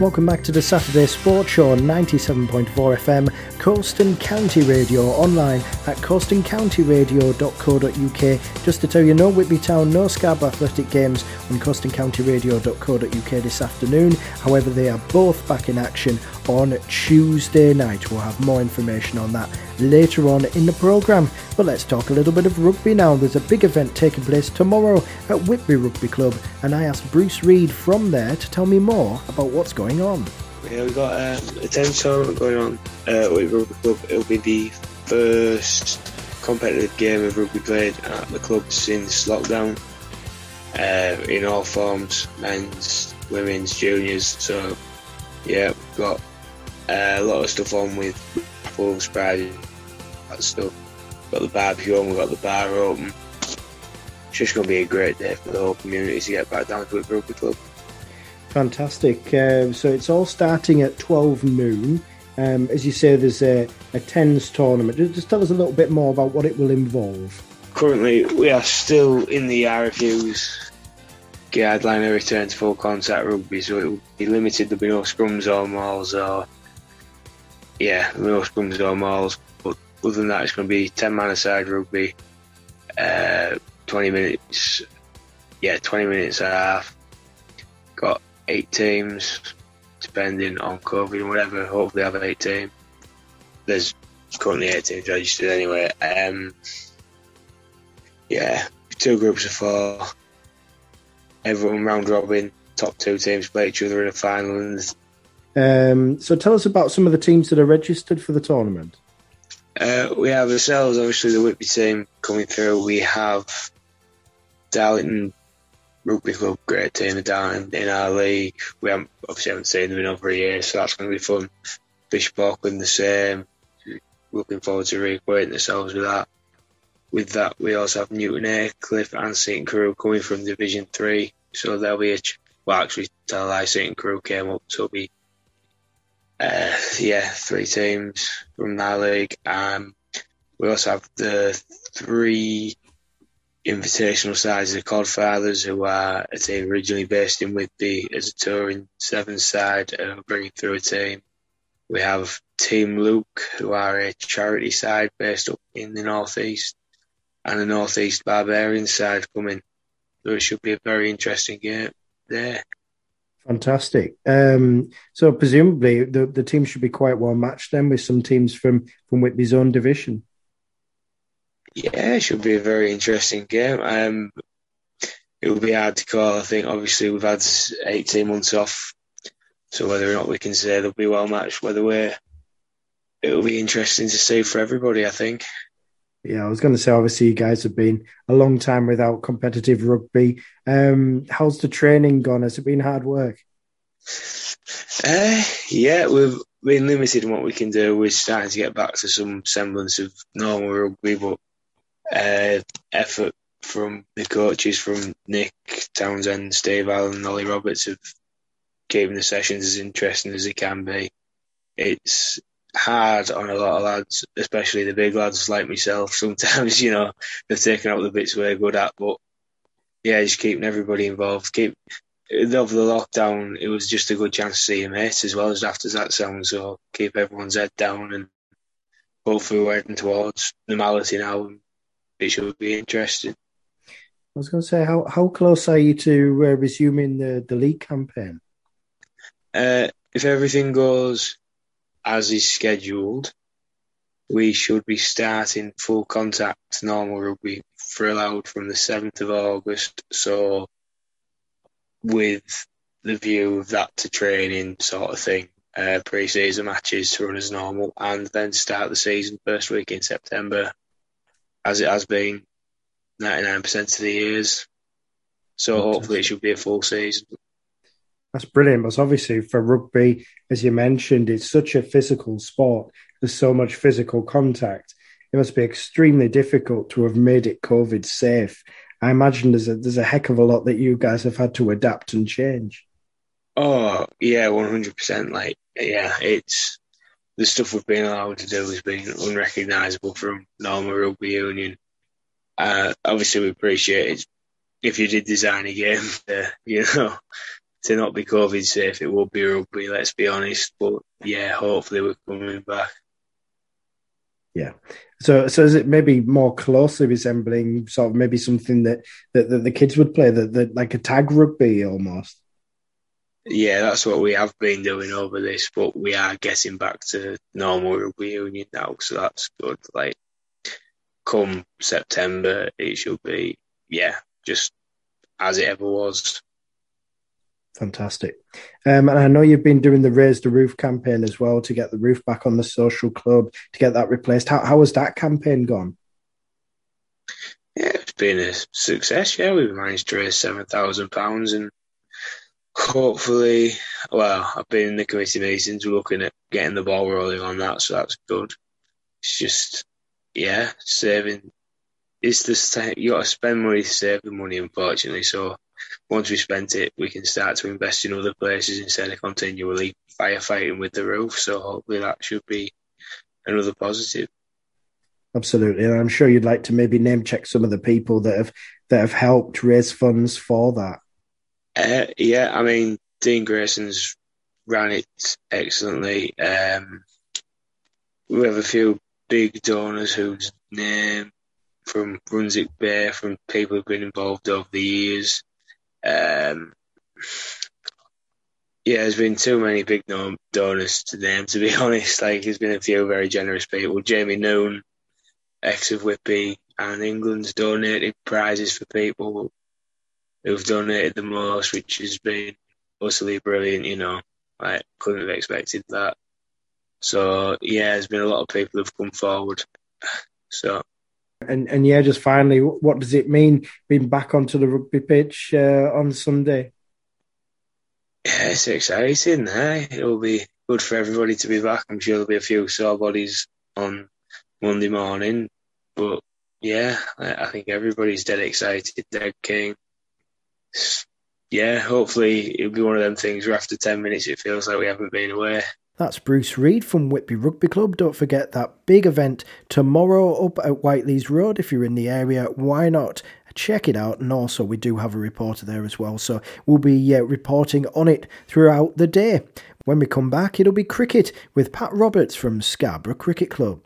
Welcome back to the Saturday Sports Show on 97.4 FM, Coast County Radio, online at coastandcountyradio.co.uk. Just to tell you, no Whitby Town, no Scarborough Athletic Games on coastandcountyradio.co.uk this afternoon. However, they are both back in action on Tuesday night. We'll have more information on that later on in the programme. But let's talk a little bit of rugby now. There's a big event taking place tomorrow at Whitby Rugby Club, and I asked Bruce Reid from there to tell me more about what's going on. Yeah, we've got um, a tens tournament going on uh, Whitby Rugby Club. It'll be the first competitive game of rugby played at the club since lockdown. Uh, in all forms, men's, women's, juniors. So, yeah, we've got uh, a lot of stuff on with full spread, that stuff. Got the barbecue on, we've got the bar open. It's just going to be a great day for the whole community to get back down to the rugby club. Fantastic. Um, so it's all starting at 12 noon. Um, as you say, there's a, a tens tournament. Just tell us a little bit more about what it will involve. Currently, we are still in the RFU's guideline of return to full contact rugby, so it will be limited. There'll be no scrums or mauls or yeah, no scrums or mauls. But other than that, it's going to be 10 man aside rugby, uh, 20 minutes, yeah, 20 minutes and a half. Eight teams, depending on COVID and whatever. Hopefully, have eight teams. There's currently eight teams registered anyway. Um, yeah, two groups of four. Everyone round robin. Top two teams play each other in a final. And um, so tell us about some of the teams that are registered for the tournament. Uh, we have ourselves, obviously, the Whitby team coming through. We have Darlington Rugby Club, great team down in our league. We haven't obviously haven't seen them in over a year, so that's going to be fun. Bishop Auckland the same. Looking forward to reacquainting ourselves with that. With that, we also have Newton Aycliffe and St Crew coming from Division Three, so there'll be a well, actually, tell I St Crew came up, so it'll be uh, yeah, three teams from that league. Um, we also have the three invitational sides, the Codfathers, who are a team originally based in Whitby as a touring seven side, uh, bringing through a team. We have Team Luke, who are a charity side based up in the northeast, and the northeast Barbarian side coming. So it should be a very interesting game there. Fantastic. Um, so presumably the the team should be quite well matched then with some teams from from Whitby's own division. Yeah, it should be a very interesting game. Um, it will be hard to call. I think obviously we've had 18 months off, so whether or not we can say they'll be well matched, whether we're, it will be interesting to see for everybody. I think. Yeah, I was going to say, obviously, you guys have been a long time without competitive rugby. Um, how's the training gone? Has it been hard work? Uh, yeah, we've been limited in what we can do. We're starting to get back to some semblance of normal rugby, but uh, effort from the coaches, from Nick Townsend, Steve Allen, and Ollie Roberts, of keeping the sessions as interesting as they can be. It's hard on a lot of lads, especially the big lads like myself. Sometimes, you know, they've taken out the bits we're good at, but yeah, just keeping everybody involved. Keep over the lockdown, it was just a good chance to see your mates as well as after that sound. So keep everyone's head down and hopefully we're heading towards normality now. And it should be interesting. I was going to say, how how close are you to uh, resuming the the league campaign? Uh, if everything goes as is scheduled, we should be starting full contact normal rugby for allowed from the 7th of August. So, with the view of that to training sort of thing, uh, pre season matches to run as normal, and then start the season first week in September, as it has been 99% of the years. So, hopefully, it should be a full season. That's brilliant. But obviously for rugby, as you mentioned, it's such a physical sport. There's so much physical contact. It must be extremely difficult to have made it COVID safe. I imagine there's a there's a heck of a lot that you guys have had to adapt and change. Oh yeah, one hundred percent. Like yeah, it's the stuff we've been allowed to do has been unrecognisable from normal rugby union. Uh, obviously, we appreciate it if you did design a game, to, you know, to not be COVID safe, it would be rugby. Let's be honest, but yeah, hopefully we're coming back. Yeah. So, so is it maybe more closely resembling sort of maybe something that that, that the kids would play, that, that like a tag rugby almost? Yeah, that's what we have been doing over this, but we are getting back to normal rugby union now, so that's good. Like, come September, it should be yeah, just as it ever was. Fantastic. Um, and I know you've been doing the Raise the Roof campaign as well to get the roof back on the social club, to get that replaced. How, how has that campaign gone? Yeah, it's been a success. Yeah, we've managed to raise £7,000 and hopefully, well, I've been in the committee meetings looking at getting the ball rolling on that, so that's good. It's just, yeah, saving. It's the you got to spend money to save the money, unfortunately. So once we spent it, we can start to invest in other places instead of continually firefighting with the roof. So hopefully that should be another positive. Absolutely, and I'm sure you'd like to maybe name check some of the people that have that have helped raise funds for that. Uh, yeah, I mean Dean Grayson's ran it excellently. Um, we have a few big donors whose name from Brunswick Bay, from people who've been involved over the years. Um, yeah, there's been too many big donors to name, to be honest. Like, there's been a few very generous people. Jamie Noon, ex of Whitby, and England's donated prizes for people who've donated the most, which has been utterly brilliant, you know. I couldn't have expected that. So, yeah, there's been a lot of people who've come forward. So, and and yeah, just finally, what does it mean being back onto the rugby pitch uh, on Sunday? Yeah, it's exciting. Eh? It'll be good for everybody to be back. I'm sure there'll be a few sore bodies on Monday morning, but yeah, I, I think everybody's dead excited, dead keen. Yeah, hopefully it'll be one of them things where after 10 minutes it feels like we haven't been away. That's Bruce Reid from Whitby Rugby Club. Don't forget that big event tomorrow up at White Leys Road. If you're in the area, why not? Check it out. And also, we do have a reporter there as well. So we'll be uh, reporting on it throughout the day. When we come back, it'll be cricket with Pat Roberts from Scarborough Cricket Club.